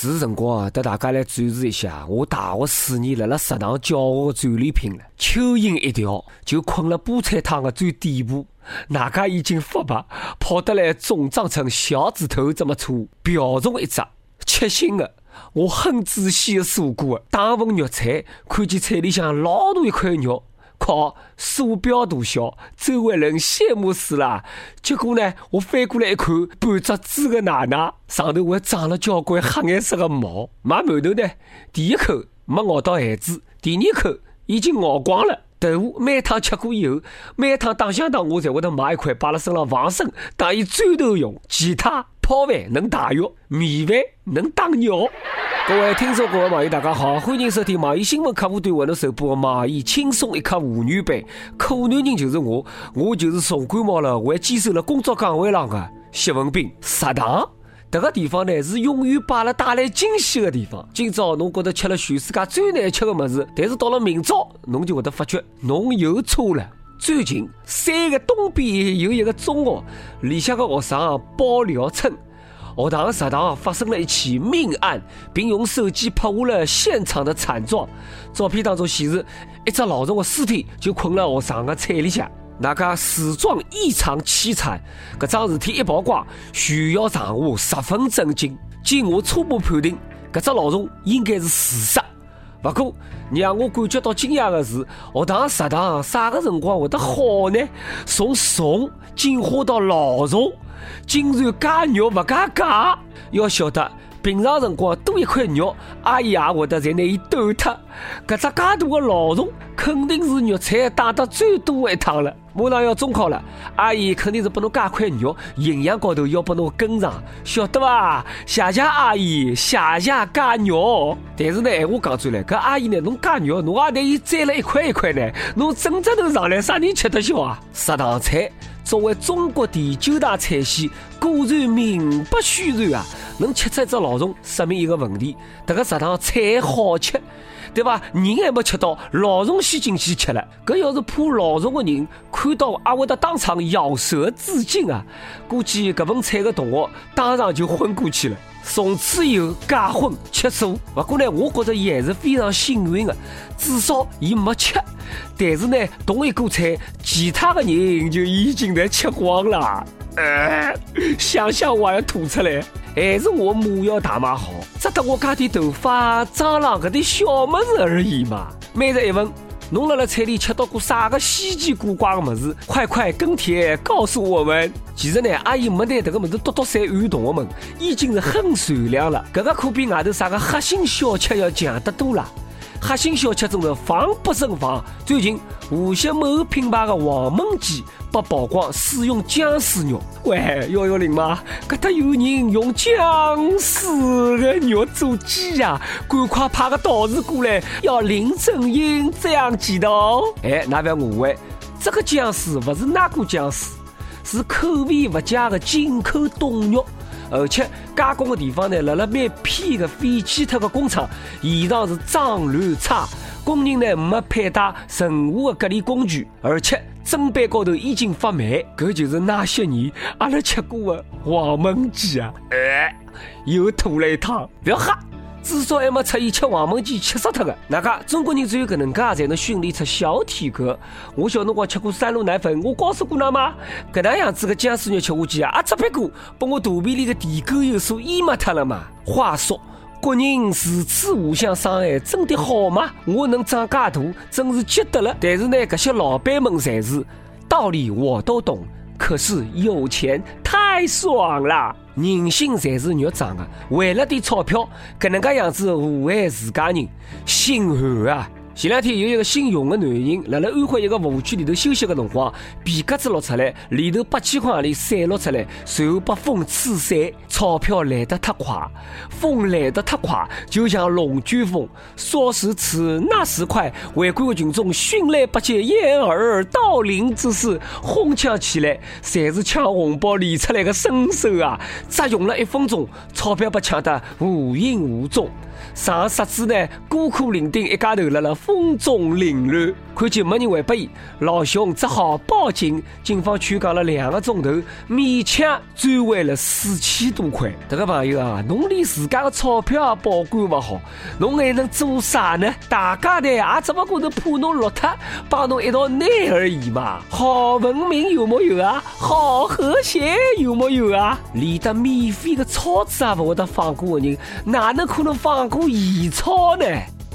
是辰光啊，带大家来展示一下我大学四年辣辣食堂教学的战利品了。蚯蚓一条就困了菠菜汤的最底部，外加已经发白，跑得来肿胀成小指头这么粗，瓢虫一只，吃腥的。我很仔细的数过，打份肉菜，看见菜里向老大一块肉。靠，鼠标大小，周围人羡慕死了。结果呢，我翻过来一看，半只猪的奶奶上头还长了交关黑颜色的毛。买馒头呢，第一口没咬到馅子，第二口已经咬光了。豆腐每趟吃过以后，每趟打香汤我才会得买一块摆辣身上防身，当伊砖头用。其他泡饭能打药，米饭能打尿。各位听众、各位网友，大家好，欢迎收听网易新闻客户端为侬首播的网易轻松一刻妇女版。可男人就是我，我就是重感冒了还坚守了工作岗位上的谢文斌。食堂这个地方呢，是永远把了带来惊喜的地方。今朝侬觉得吃了全世界最难吃的么子，但是到了明朝，侬就会得发觉侬又错了。最近山的东边有一个中学，里向的学生爆料称。学堂食堂发生了一起命案，并用手机拍下了现场的惨状。照片当中显示，一只老鼠的尸体就困了学堂的菜里向，那个死状异常凄惨。搿桩事体一曝光，全校上下十分震惊。经我初步判定，搿只老鼠应该是自杀。不过，让我感觉到惊讶的是，学堂食堂啥个辰光会得好呢？从虫进化到老鼠。竟然加肉不加价，要晓得平常辰光多一块肉，阿姨也会得在那伊抖脱。搿只介大的老鼠，肯定是肉菜打得最多一趟了。马上要中考了，阿姨肯定是拨侬加块肉，营养高头要拨侬跟上，晓得伐？谢谢阿姨，谢谢加肉。但是呢，闲话讲转来，搿阿姨呢，侬加肉，侬也得伊摘了一块一块呢，侬整只头上来，啥人吃得消啊？食堂菜。作为中国第九大菜系，果然名不虚传啊！能吃出一只老虫，说明一个问题：这个食堂菜好吃，对吧？人还没吃到，老虫先进去吃了。搿要是怕老虫的人看到，还会得当场咬舌自尽啊！估计搿份菜的同学当场就昏过去了。从此以后戒荤吃素，不过呢，我觉着伊还是非常幸运的，至少伊没吃。但是呢，同一锅菜，其他的人就已经在吃光了。呃，想想我要吐出来。还是我母校大妈好，只得我加点头发长了个点小么子而已嘛。每日一问，侬辣辣菜里吃到过啥个稀奇古怪的么子？快快跟帖告诉我们。其实呢，阿姨没拿这个么子多多塞于同学们，已经是很善良了。这个可比外头啥个黑心小吃要强得多了。黑心小吃中的防不胜防。最近，无锡某品牌的黄焖鸡被曝光使用僵尸肉。喂，幺幺零吗？搿搭有人用僵尸的肉做鸡呀！赶快派个道士过来，要林正英这样记得哦。哎，那不要误会，这个僵尸不是那个僵尸，是口味不佳的进口冻肉。而且加工的地方呢，辣辣蛮偏的废弃脱的工厂，现场是脏乱差，工人呢没佩戴任何的隔离工具，而且砧板高头已经发霉，搿就是那些年阿拉吃过的黄焖鸡啊！哎，又吐了一趟，不要吓。至少还没出现吃黄焖鸡吃死脱的。那个中国人只有搿能介才能训练出小体格。我小辰光吃过三鹿奶粉，我告诉过㑚吗？搿能样子的僵尸肉吃下去啊，只不过把我肚皮里的地沟油所淹没脱了嘛。话说，国人如此互相伤害，真的好吗？我能长介大，真是值得了。但是呢，搿些老板们才是道理我都懂，可是有钱太爽了。人心侪是肉长的，为了点钞票，搿能介样子祸害自家人，心寒啊！前两天有一个姓熊的男人，辣辣安徽一个服务区里头休息的辰光，皮夹子落出来，里头八千块洋钿散落出来，随后被风吹散，钞票来得太快，风来得太快，就像龙卷风，说时迟，那时快，围观的群众迅雷不及掩耳盗铃之势，哄抢起来，侪是抢红包里出来的身手啊！只用了一分钟，钞票被抢得无影无踪。上十子呢，孤苦伶仃一家头辣辣风中凌乱。看见没人还拨伊，老熊只好报警。警方劝讲了两个钟头，勉强追回了四千多块。这个朋友啊，侬连自家的钞票也保管不好，侬还能做啥呢？大家呢也只不过是怕侬落脱，帮侬一道拿而已嘛。好文明有木有啊？好和谐有木有啊？连得免费的钞纸也不会得放过的人，哪能可能放过现钞呢？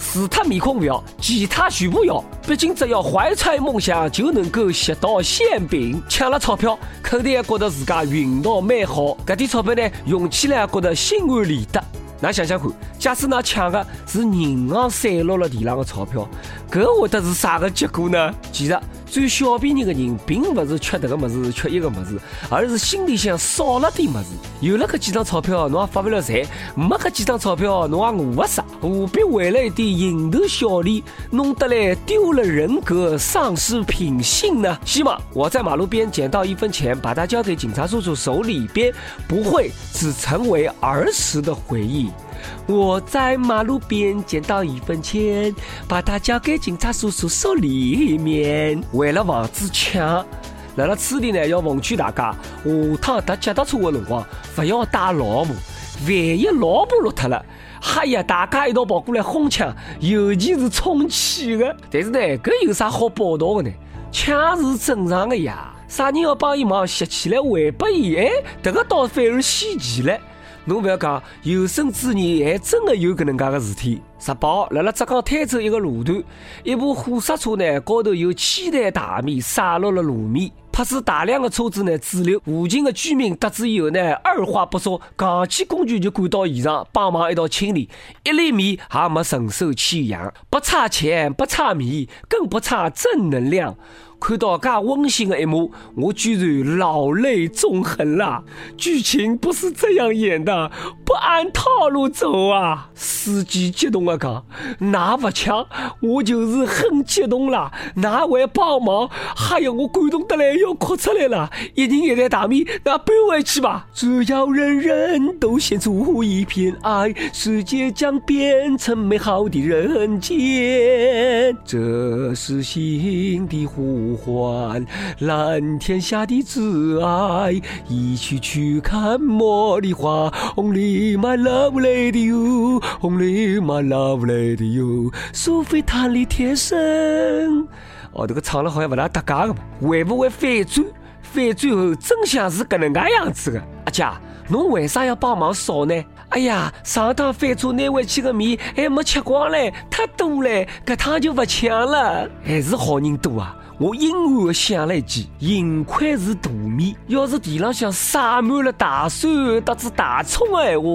除他面孔不要，其他全部要。毕竟只要怀揣梦想，就能够吸到馅饼。抢了钞票，肯定也觉得自家运道蛮好。搿点钞票呢，用起来也觉得心安理得。那想想看，假使那抢的是银行散落了地上的钞票，搿会得是啥个结果呢？其实。最小便宜的人，并不是缺这个么子，缺一个么子，而是心里想少了点么子。有了搿几张钞票，侬也发不了财；没搿几张钞票，侬也饿不死。何必为了一点蝇头小利，弄得来丢了人格、丧失品性呢？希望我在马路边捡到一分钱，把它交给警察叔叔手里边，不会只成为儿时的回忆。我在马路边捡到一分钱，把它交给警察叔叔手里面。为了防止抢，来了此地呢，要奉劝大家，下趟搭脚踏车的辰光，不要带老婆。万一老婆落脱了，嗨呀，大家一道跑过来哄抢，尤其是充气的。但是呢，搿有啥好报道的呢？抢是正常的呀，啥人要帮伊忙，拾起来还拨伊，哎，这个倒反而稀奇了。侬不要讲，有生之年还真的有搿能介个事体。十八号，辣辣浙江台州一个路段，一部货色车呢，高头有千袋大米洒落了路面，迫使大量的车子呢滞留。附近的居民得知以后呢，二话不说，扛起工具就赶到现场帮忙一道清理，一粒米也没承受其殃，不差钱，不差米，更不差正能量。看到噶温馨的一幕，我居然老泪纵横了。剧情不是这样演的，不按套路走啊！司机激动的讲：“那不抢，我就是很激动了。那会帮忙，还有，我感动得来要哭出来了。一人一袋大米，那搬回去吧。只要人人都献出一片爱，世界将变成美好的人间。这是心的湖。”呼唤蓝天下的挚爱，一起去看茉莉花。Only my love lady you，Only my love lady you，苏菲塔里天生。哦，这个唱了好像不大搭嘎的嘛，会不会反转？反转后真相是搿能介样子的。阿姐，侬为啥要帮忙扫呢？哎呀，上趟翻车拿回去的米还没吃光嘞，太多嘞，搿趟就不抢了。还是好人多啊！我阴暗的想了一句：幸亏是大米，要是地浪向撒满了大蒜、搭子大葱的闲话，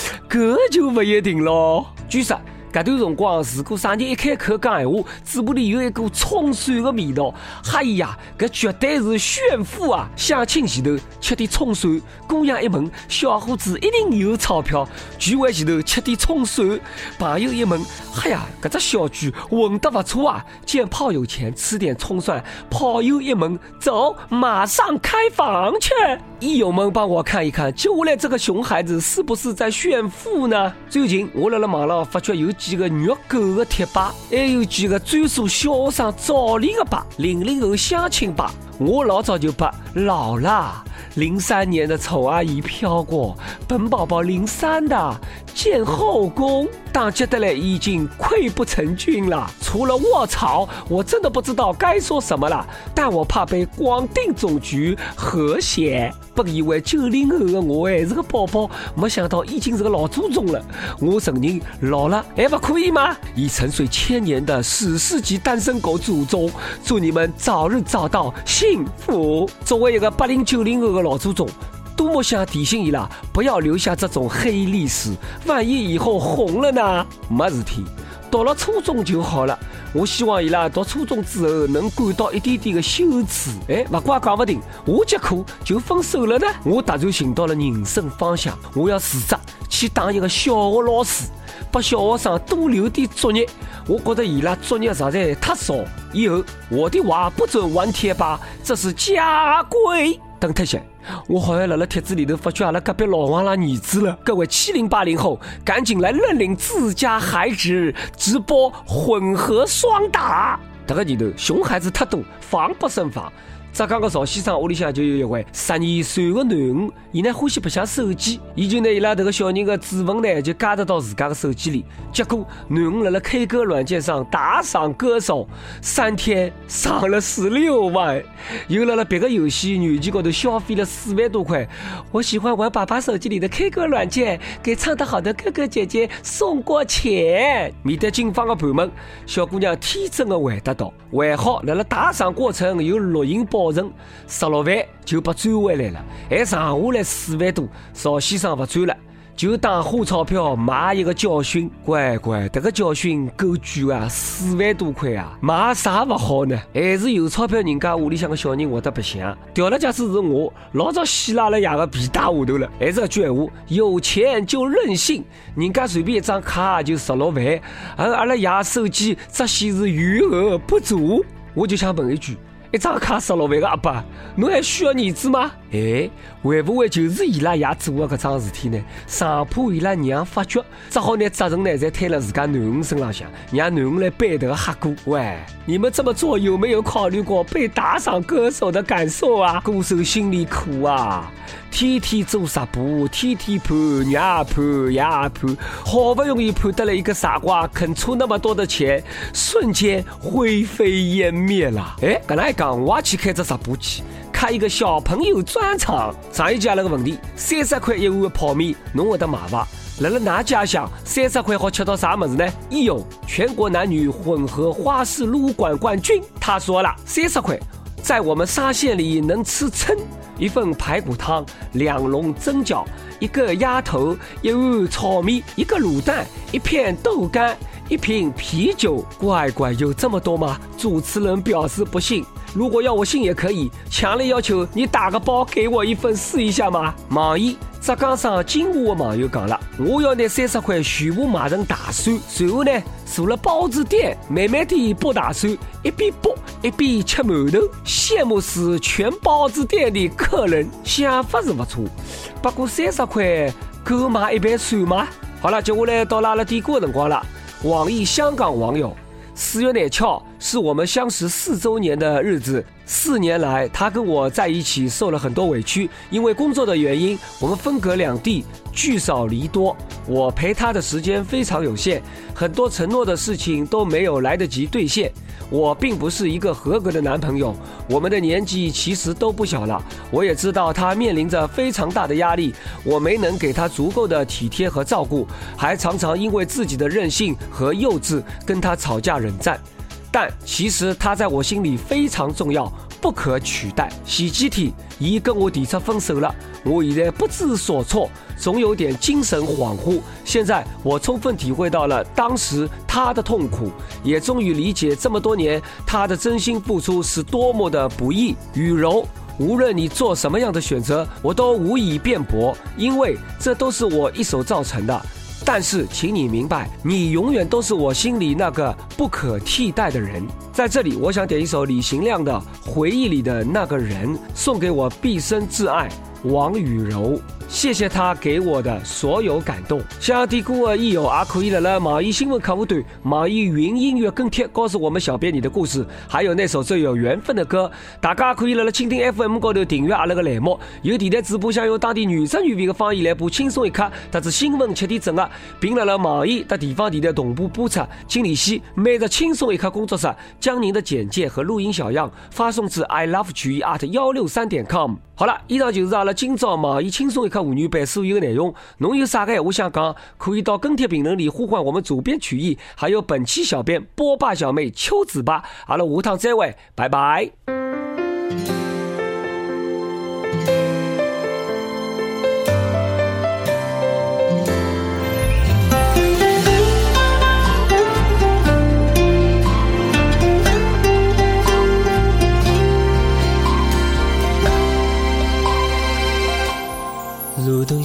搿就不一定咯。据说。搿段辰光，如果啥人一开口讲闲话，嘴巴里有一股葱蒜的味道，哎呀，搿绝对是炫富啊！相亲前头吃点葱蒜，姑娘一问，小伙子一定有钞票；聚会前头吃点葱蒜，朋友一问，哎呀，搿只小句混得不错啊！见炮友前吃点葱蒜，炮友一问，走，马上开房去。益友们帮我看一看，接下来这个熊孩子是不是在炫富呢？最近我辣辣网上发觉有。几个虐狗的贴吧，还有几个专属小学生早恋的吧，零零后相亲吧。我老早就把老了，零三年的丑阿姨飘过，本宝宝零三的建后宫。打击得来已经溃不成军了，除了卧槽，我真的不知道该说什么了。但我怕被广定总局和谐。本以为九零后的我还是个宝宝，没想到已经是个老祖宗了。我承认老了还不可以吗？以沉睡千年的史诗级单身狗祖宗，祝你们早日找到幸福。作为一个八零九零后的老祖宗。多么想提醒伊拉，不要留下这种黑历史。万一以后红了呢？没事体，到了初中就好了。我希望伊拉读初中之后能感到一点点的羞耻。哎，不怪讲不定，下节课就分手了呢。我突然寻到了人生方向，我要辞职去当一个小学老师，拨小学生多留点作业。我觉得伊拉作业实在太少。以后我的娃不准玩贴吧，这是家规。等特些。我好像辣辣帖子里头发觉阿拉隔壁老王拉儿子了。各位七零八零后，赶紧来认领自家孩子直播混合双打。这个里头熊孩子太多，防不胜防。浙江个赵先生屋里向就有一位十二岁个囡恩，伊呢欢喜白相手机，伊就拿伊拉这个小人个指纹呢就加得到自家个手机里。结果囡儿辣辣 K 歌软件上打赏歌手，三天上了十六万，又辣辣别个游戏软件高头消费了四万多块。我喜欢玩爸爸手机里的 K 歌软件，给唱得好的哥哥姐姐送过钱。面对警方的盘问，小姑娘天真的回答道：“还好辣辣打赏过程有录音保。”存十六万就被追回来了，还剩下来四万多，赵先生不追了。就当花钞票买一个教训，乖乖，这个教训够贵啊，四万多块啊，买啥不好呢？还是有钞票人家屋里向个小人活得白相。掉了，假使是我，老早稀拉了牙个皮带下头了。还是那句闲话，有钱就任性，人家随便一张卡就十六万，而阿拉爷手机只显示余额不足，我就想问一句。一张卡十六万个阿爸，侬还需要儿子吗？哎，会不会就是伊拉爷做的搿桩事体呢？生怕伊拉娘发觉，只好拿责任呢再推了自家囡恩身浪向，让囡恩来背这个黑锅。喂，你们这么做有没有考虑过被打赏歌手的感受啊？歌手心里苦啊！天天做直播，天天盘呀盘呀盘，好不容易盼得了一个傻瓜，肯出那么多的钱，瞬间灰飞烟灭了。哎，跟哪一讲，我也去开只直播去，开一个小朋友专场。上一家那个问题，三十块一碗泡面，侬会得买伐？辣辣哪家乡，三十块好吃到啥么子呢？一有全国男女混合花式撸管冠军，他说了，三十块，在我们沙县里能吃撑。一份排骨汤，两笼蒸饺，一个鸭头，一碗炒面，一个卤蛋，一片豆干，一瓶啤酒。乖乖，有这么多吗？主持人表示不信。如果要我信也可以，强烈要求你打个包给我一份试一下吗？网易浙江省金华的网友讲了，我要拿三十块全部买成大蒜，随后呢坐了包子店，慢慢地剥大蒜，一边剥一边吃馒头，羡慕死全包子店的客人。想法是不错，不过三十块够买一盘蒜吗？好了，接下来到拉了点歌的辰光了。网易香港网友。四月廿七号是我们相识四周年的日子。四年来，他跟我在一起受了很多委屈，因为工作的原因，我们分隔两地，聚少离多。我陪他的时间非常有限，很多承诺的事情都没有来得及兑现。我并不是一个合格的男朋友，我们的年纪其实都不小了。我也知道他面临着非常大的压力，我没能给他足够的体贴和照顾，还常常因为自己的任性和幼稚跟他吵架冷战。但其实他在我心里非常重要，不可取代。前几天，伊跟我提出分手了，我现在不知所措，总有点精神恍惚。现在我充分体会到了当时他的痛苦，也终于理解这么多年他的真心付出是多么的不易。雨柔，无论你做什么样的选择，我都无以辩驳，因为这都是我一手造成的。但是，请你明白，你永远都是我心里那个不可替代的人。在这里，我想点一首李行亮的《回忆里的那个人》，送给我毕生挚爱王雨柔。谢谢他给我的所有感动。想听歌的益友也可以来了网易新闻客户端、网易云音乐跟帖，告诉我们小编你的故事，还有那首最有缘分的歌。大家可以来了蜻蜓 FM 高头订阅阿拉个栏目。有电台主播想用当地原汁原味的方言来播轻松一刻，特子新闻七点整啊，并来了网易的地方电台同步播出。请联系每日轻松一刻工作室，将您的简介和录音小样发送至 i love 曲艺 at 幺六三点 com。好了，以上就是阿拉今朝网易轻松一刻。妇女版所有内容，侬有啥个闲话想讲，可以到跟帖评论里呼唤我们主编曲艺，还有本期小编波霸小妹秋子吧。阿拉下趟再会，拜拜。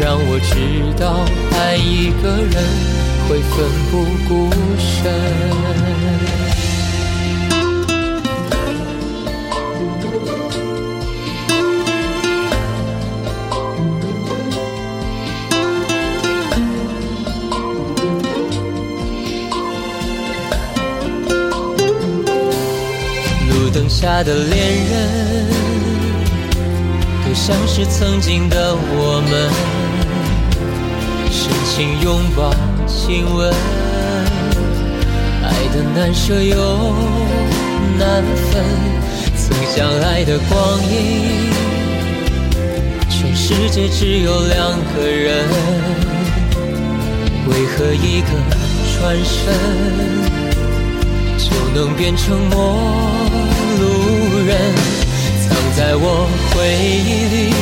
让我知道爱一个人会奋不顾身。路灯下的恋人，都像是曾经的我们，深情拥抱亲吻，爱的难舍又难分，曾相爱的光阴，全世界只有两个人，为何一个转身就能变成陌？路人，藏在我回忆里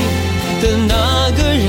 的那个人，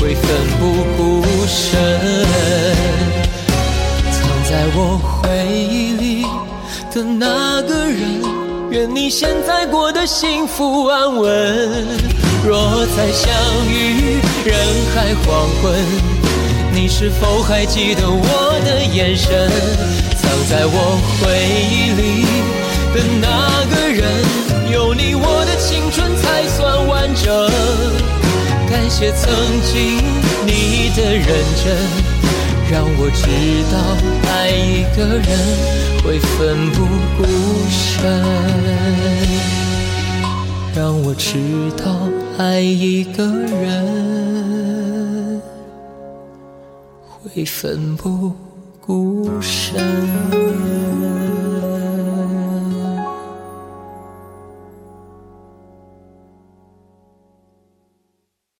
会奋不顾身。藏在我回忆里的那个人，愿你现在过得幸福安稳。若再相遇人海黄昏，你是否还记得我的眼神？藏在我回忆里的那个人，有你我的青春。才算完整。感谢曾经你的认真，让我知道爱一个人会奋不顾身。让我知道爱一个人会奋不顾身。